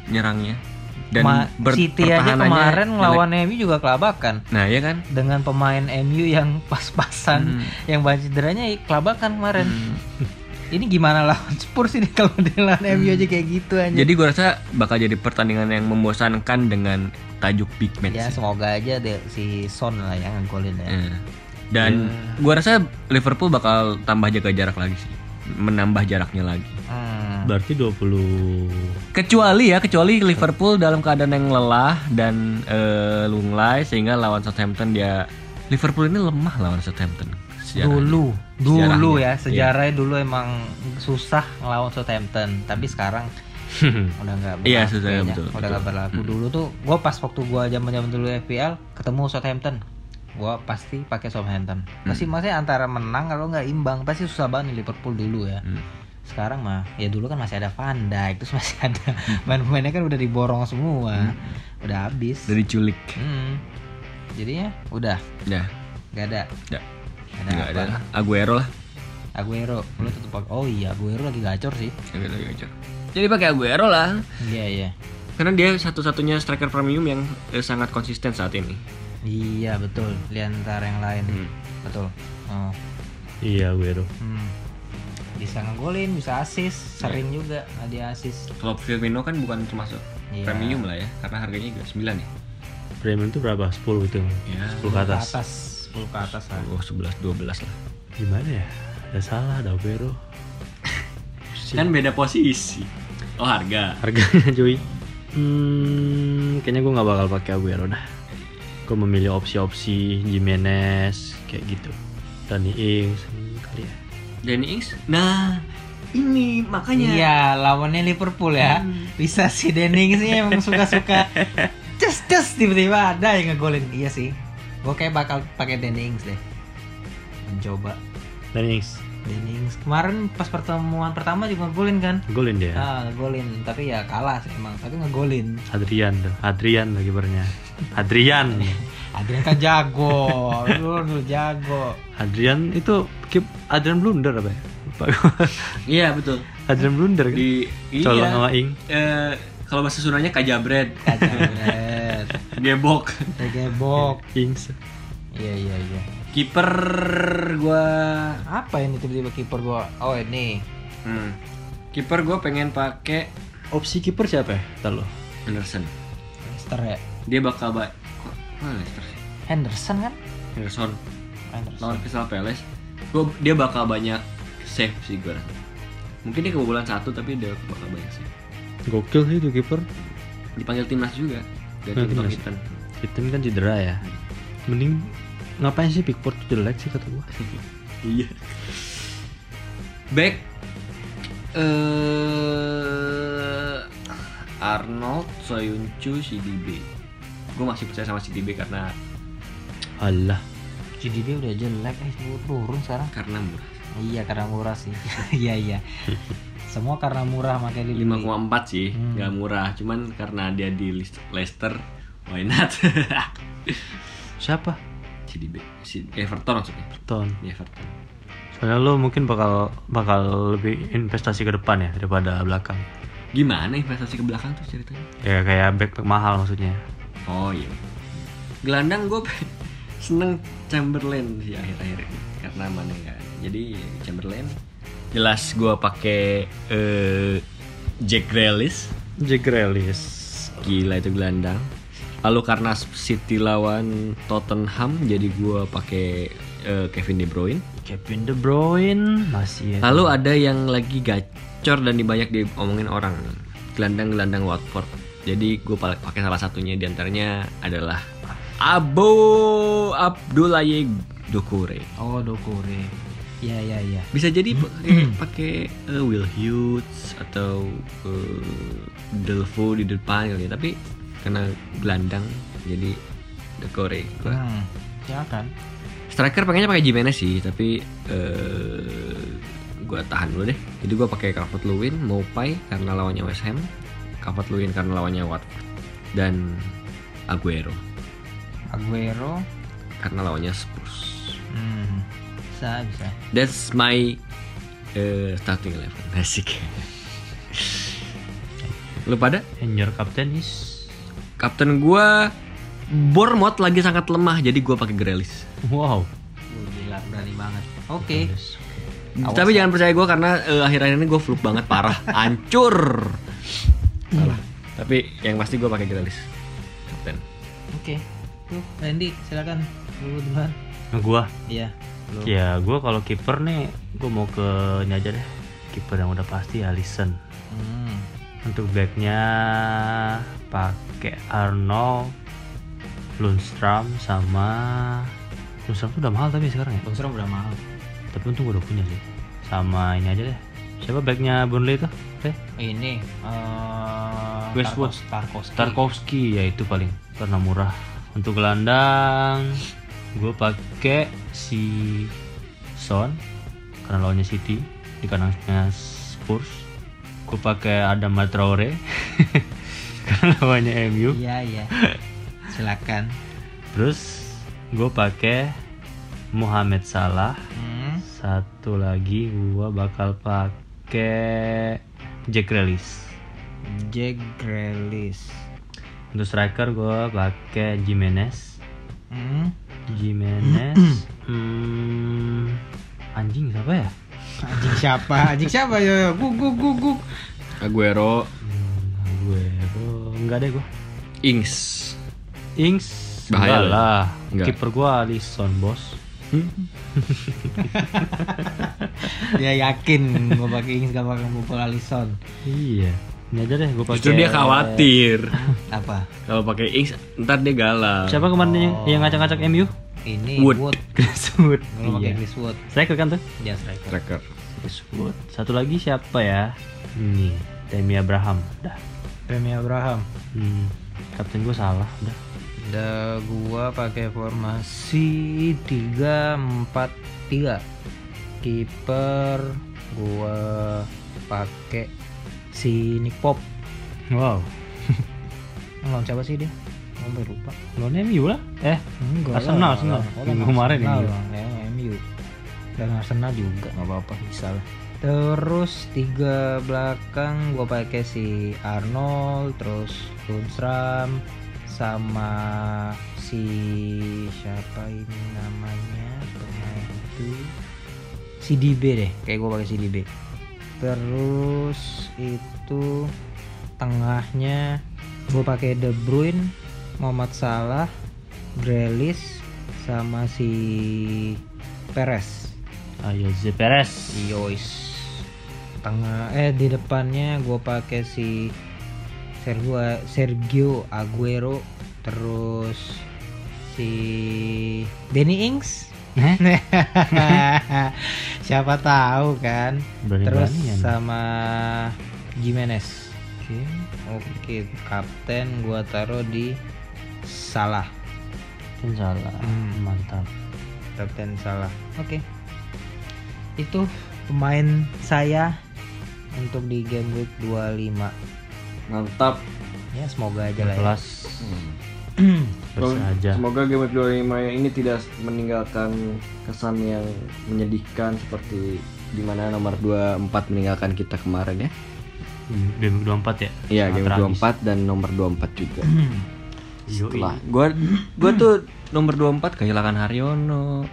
nyerangnya. Dan Ma- ber- City aja kemarin lawan MU juga kelabakan Nah, ya kan? dengan pemain MU yang <laughs> pas-pasan, Hmm. yang banyak cederanya kelabakan kemarin. Ini gimana lawan Spurs ini <laughs> kalau dia lawan MU aja kayak gitu aja. Jadi gua rasa bakal jadi pertandingan yang membosankan dengan tajuk big match. ya sih. semoga aja deh si Son lah yang ngegolin ya. Eh, Dan gua rasa Liverpool bakal tambah jaga jarak lagi sih. Menambah jaraknya lagi. Hmm. berarti 20 Kecuali ya, kecuali Liverpool dalam keadaan yang lelah dan eh, lunglai sehingga lawan Southampton dia Liverpool ini lemah lawan Southampton. Sejarahnya. Dulu, dulu Sejarahnya. ya sejarahnya dulu emang susah ngelawan Southampton, tapi sekarang <laughs> udah nggak berlaku. Iya, susah, betul, Udah nggak berlaku. Dulu tuh gua pas waktu gua zaman-zaman dulu FPL ketemu Southampton, gua pasti pakai Southampton. Pasti maksudnya antara menang kalau nggak imbang, pasti susah banget Liverpool dulu ya. Hmm. Sekarang mah ya dulu kan masih ada Van Dijk, terus masih <laughs> ada main-pemainnya kan udah diborong semua. Udah habis. Dari culik. Hmm. Jadinya udah Ya, nggak ada. ya. Nggak ada Nggak ada. Aguero lah. Aguero, lu tetep pakai. Oh iya, Aguero lagi gacor sih. Aguero lagi gacor. Jadi pakai Aguero lah. Iya iya. Karena dia satu-satunya striker premium yang eh, sangat konsisten saat ini. Iya betul. Di antara yang lain. Hmm. Betul. Oh. iya Aguero Hmm. Bisa ngegolin, bisa assist, sering juga nggak dia assist. Kalau Firmino kan bukan termasuk Iya. premium lah ya, karena harganya juga 9 ya. premium itu berapa 10 itu Ya. 10 ke atas 10 ke atas lah. Oh, 11 12 lah. gimana ya ada salah ada Aguero Kan beda posisi. Oh, harga. harganya cuy hmm, kayaknya gue nggak bakal pakai Aguero dah gue memilih opsi-opsi Jimenez kayak gitu Danny Ings kali ya Danny Ings. Nah, ini makanya Iya, lawannya Liverpool ya. Bisa si Dennings sih emang suka-suka <laughs> cus cus tiba-tiba ada yang ngegolin. Iya sih. Gue kayak bakal pakai Dennings deh. Mencoba Danny Ings Dennings. Kemarin pas pertemuan pertama juga ngegolin kan? golin dia Ah, ngegolin, tapi ya kalah sih emang, tapi ngegolin. Adrian tuh Adrian lagi kipernya Adrian <laughs> Adrian kan jago, lu jago. Adrian itu keep Adrian blunder apa ya. <laughs> Iya, betul. Adrian blunder kan Di iya. sama Ing Eh, kalau bahasa Sundanya kajabred, Kacau bener. Gebok. Gebok. Ings Iya iya iya. Kiper gua Apa ini tiba-tiba kiper gua? Oh ini. hmm. Kiper gua pengen pakai opsi kiper siapa ya Ntar lo Henderson. Leicester ya. Dia bakal ba kok oh, Leicester sih? Henderson kan? Henderson Henderson. lawan Crystal Palace. Gua dia bakal banyak save sih gua rasa. Mungkin dia kebobolan satu tapi dia bakal banyak save. gokil sih itu kiper Dipanggil timnas juga. Ganti. Ethan. Ethan kan cedera ya. Mending ngapain sih Pickford tuh jelek sih kata gua. Iya. Back eh Arnold, Soyuncu, CDB. Gue masih percaya sama CDB karena Alah. GDB udah jelek eh turun sekarang karena murah. iya karena murah sih <laughs> iya iya <laughs> semua karena murah makanya dibeli 5,4 sih, Hmm. nggak murah. Cuman karena dia di Leicester- Leicester, why not? <laughs> Siapa? CDB, si Everton maksudnya. Ton. Di Everton. Soalnya lo mungkin bakal bakal lebih investasi ke depan ya daripada belakang. Gimana investasi ke belakang tuh ceritanya? Ya kayak back back mahal maksudnya. Oh iya. Gelandang gue <laughs> seneng Chamberlain sih akhir-akhir ini karena mana ya. Jadi Chamberlain jelas gue pakai eh, Jack Grealish Jack Grealish. gila itu gelandang. Lalu karena City lawan Tottenham jadi gue pakai eh, Kevin De Bruyne. Kevin De Bruyne masih ya. Lalu ada yang lagi gacor dan banyak diomongin orang gelandang-gelandang Watford. Jadi gue pakai salah satunya di antaranya adalah Abo Abdulaye Dokure. oh dokore iya iya iya Bisa jadi pakai pakai eh, Will Hughes atau eh, Delvo di depan kali ya. Tapi karena gelandang jadi. Gua- hmm, silakan Striker pengennya pakai Jimenez sih, tapi eh gua tahan dulu deh. Jadi gua pakai Calvert Lewin, Mopai karena lawannya West Ham, Calvert Lewin karena lawannya Watford, dan Aguero Aguero karena lawannya Spurs. hmm, bisa bisa That's my eh, starting eleven. <laughs> Asik. Lu pada? And your captain is Kapten gua Bournemouth lagi sangat lemah, jadi gua pakai Grealish. wow. oh, gila berani banget oke Awas Tapi jangan percaya gue karena eh, akhir-akhir ini gue fluke banget parah, <laughs> hancur. Salah. Tapi yang pasti gue pakai Grealish. Kapten. oke tuh Randy silakan dulu duluan Nah, gua iya lu ya gua kalau kiper nih gua mau ke ini aja deh. Kiper yang udah pasti Alisson. hmm. Untuk backnya pakai Arnold, Lundstram sama Lundstram tuh udah mahal tapi sekarang ya. Lundstram udah mahal Tapi untung gua udah punya sih. Sama ini aja deh. Siapa backnya Burnley itu? Eh, ini eh Westwood. Tarkowski. Tarkovsky ya itu paling karena murah. Untuk gelandang gue pakai si Son karena lawannya City di kanannya Spurs. Gue pakai Adam Traore <laughs> karena lawannya MU. iya iya silakan Terus gue pakai Mohamed Salah. hmm. Satu lagi gue bakal pakai Jack Grealish. Jack Grealish Untuk striker gue pakai Jimenez. hmm. Jimenez. <clears throat> hmm, anjing siapa ya? anjing siapa anjing siapa yo yo guk guk guk guk Aguero, Hmm, gue enggak deh gue. Ings. Ings. Bahaya Enggak lah. Enggak. Kiper gue Alisson bos. <laughs> dia yakin gue pakai Ings gak pakai pukul Alisson Iya. Ini aja deh gue pakai. Justru dia khawatir. Apa Kalau pakai Ings, ntar dia galau. Siapa kemarin yang, Oh. yang ngacak-ngacak MU? ini Wood. Wood <laughs> Grasswood. gue pakai Iya. Griswood Striker kan tuh? dia striker Tracker. Grasswood. Satu lagi siapa ya? Ini Demi Abraham. Udah. Remy Abraham Hmm, kapten gue salah. Udah. Udah gua pakai formasi 3-4-3 Kiper gua pakai si Nick Pop Wow. Lawan siapa sih dia? Gue lupa. Lawan MU lah. Eh, Enggak Arsenal, Arsenal. Minggu kemarin ya, MU Dan Arsenal juga. Nggak apa-apa bisa lah. Terus tiga belakang gua pakai si Arnold, terus Lundstram, sama si siapa ini namanya? Pemain itu. Si DB deh, kayak gua pakai si DB. Terus itu tengahnya gue pakai De Bruyne, Muhammad Salah, Grealish, sama si Perez. Ayo Z Perez. Yois. Tengah eh di depannya gue pakai si Sergio Sergio Aguero terus si Danny Ings <laughs> siapa tahu kan terus Berani-beranian. sama Jimenez oke kapten gua taruh di Salah Kan salah. Hmm. Mantap. kapten Salah oke itu pemain saya untuk di game week 25 Mantap. ya semoga aja lah ya. Hmm. terus aja. Semoga game week 25 ini tidak meninggalkan kesan yang menyedihkan seperti di mana nomor 24 meninggalkan kita kemarin ya. Game 24 ya? Iya, game tragis. 24 dan nomor 24 juga. <clears throat> Setelah gua gua tuh nomor 24 kehilangan Haryono.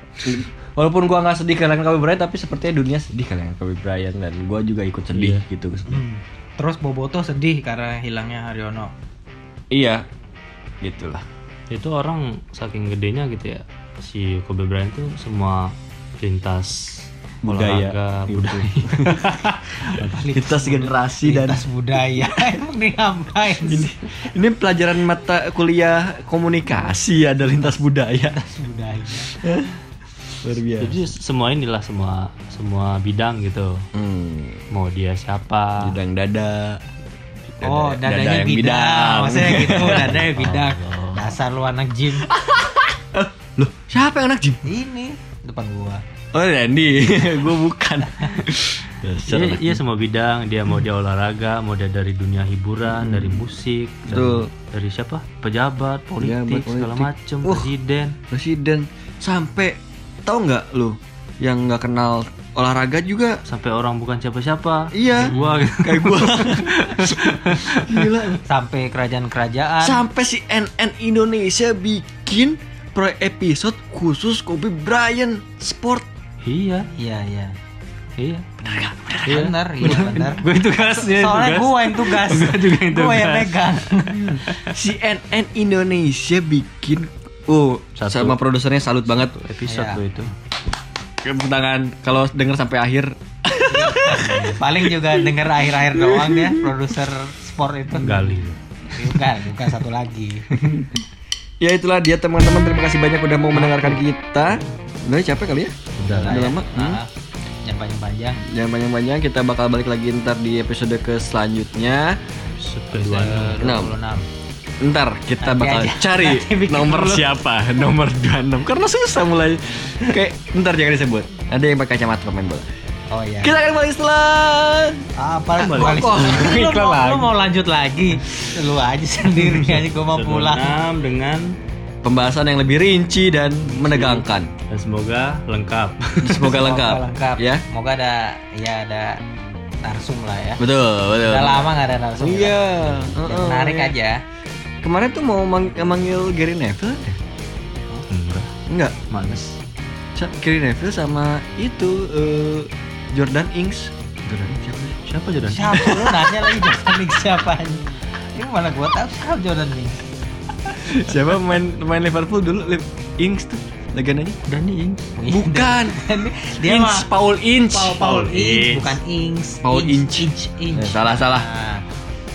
Walaupun gua nggak sedih kehilangan Kobe Bryant tapi sepertinya dunia sedih kehilangan Kobe Bryant dan gua juga ikut sedih Iya. gitu. Hmm. Terus Boboto sedih karena hilangnya Haryono. Iya. Gitulah. Itu orang saking gedenya gitu ya. Si Kobe Bryant tuh semua lintas Budaya, olahraga, gitu. budaya. <laughs> Lintas generasi dan Lintas budaya. <laughs> Emang dia ngapain? ini, ini pelajaran mata kuliah komunikasi ada lintas budaya. Lintas budaya. <laughs> Luar biasa. Jadi semua inilah semua semua bidang gitu. Hmm, Mau dia siapa? bidang dada. Dada- Oh, dada dadanya yang bidang. Maksudnya gitu, dadanya bidang. Allah. Dasar lu anak gym. Loh, siapa yang anak gym? Ini depan gua. Oh, Randy. <laughs> gua bukan. Iya, iya semua bidang. Dia mau dia olahraga, mau dia dari dunia hiburan, dari musik, Hmm. Dari, dari siapa? Pejabat, politik, Pejabat, segala politik. macem, Uh. presiden. Presiden sampai tahu nggak lu yang nggak kenal olahraga juga Sampai orang bukan siapa-siapa. Iya. Kayak Gua gitu. kayak gua <laughs> gila Sampai kerajaan-kerajaan. sampai si NN Indonesia bikin pro episode khusus Kobe Bryant sport Iya, Iya, iya. iya. Bener, iya bener. <laughs> Gue itu gasnya. Soalnya gua yang tugas. <laughs> Gua juga yang Gua yang tugas. megang. <laughs> CNN Indonesia bikin oh Satu. sama produsernya salut banget episode Iya. lo itu. tepuk tangan kalau denger sampai akhir Paling juga denger akhir-akhir doang ya produser sport itu. Gali. Bukan, bukan satu lagi. ya itulah dia teman-teman terima kasih banyak udah mau mendengarkan kita udah capek kali ya Udah. Udah lama? Nah, Jangan panjang-panjang. jangan panjang-panjang kita bakal balik lagi ntar di episode ke selanjutnya Episode kedua. Enam. 26. Ntar kita Nanti bakal aja. cari <laughs> nomor dulu. siapa <laughs> Nomor 26 Karena susah mulai Kayak ntar jangan disebut Ada yang pakai kacamata pemain bola Oh iya. Kita akan balik setelah Apa balik. balik? <laughs> Oh, lu, lagi. lu mau lanjut lagi? Lu aja sendiri aja gua mau pulang. 6 dengan Pembahasan yang lebih rinci dan menegangkan dan semoga lengkap. Semoga <laughs> lengkap, lengkap. Ya Semoga ada ya ada narsum lah ya. Betul betul Udah lama nggak ada narsum. Iya Yang heeh. Menarik aja. Kemarin tuh mau mang- manggil Gary Neville? Enggak, Enggak males. Gary Neville sama itu eh, Jordan Ings Jordan Ings siapa? Siapa Jordan? <laughs> Siapa lu nanya lagi Jordan Lee siapa? Ini mana gua tahu siapa Jordan Lee. Siapa pemain pemain Liverpool dulu Ings tuh legendanya Dani Ing. Bukan Dia mah Paul Inch Paul, Paul Inch, Inch. bukan Ings. Paul Inch, Inch. Inch, Inch. Eh, salah, salah. Nah,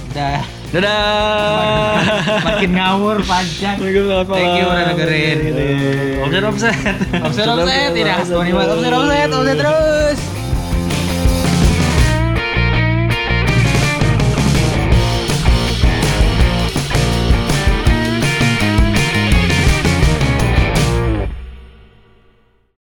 udah Dadah makin ngawur panjang. Thank you udah dengerin. Offset offset. Offset offset tidak. Offset offset offset terus.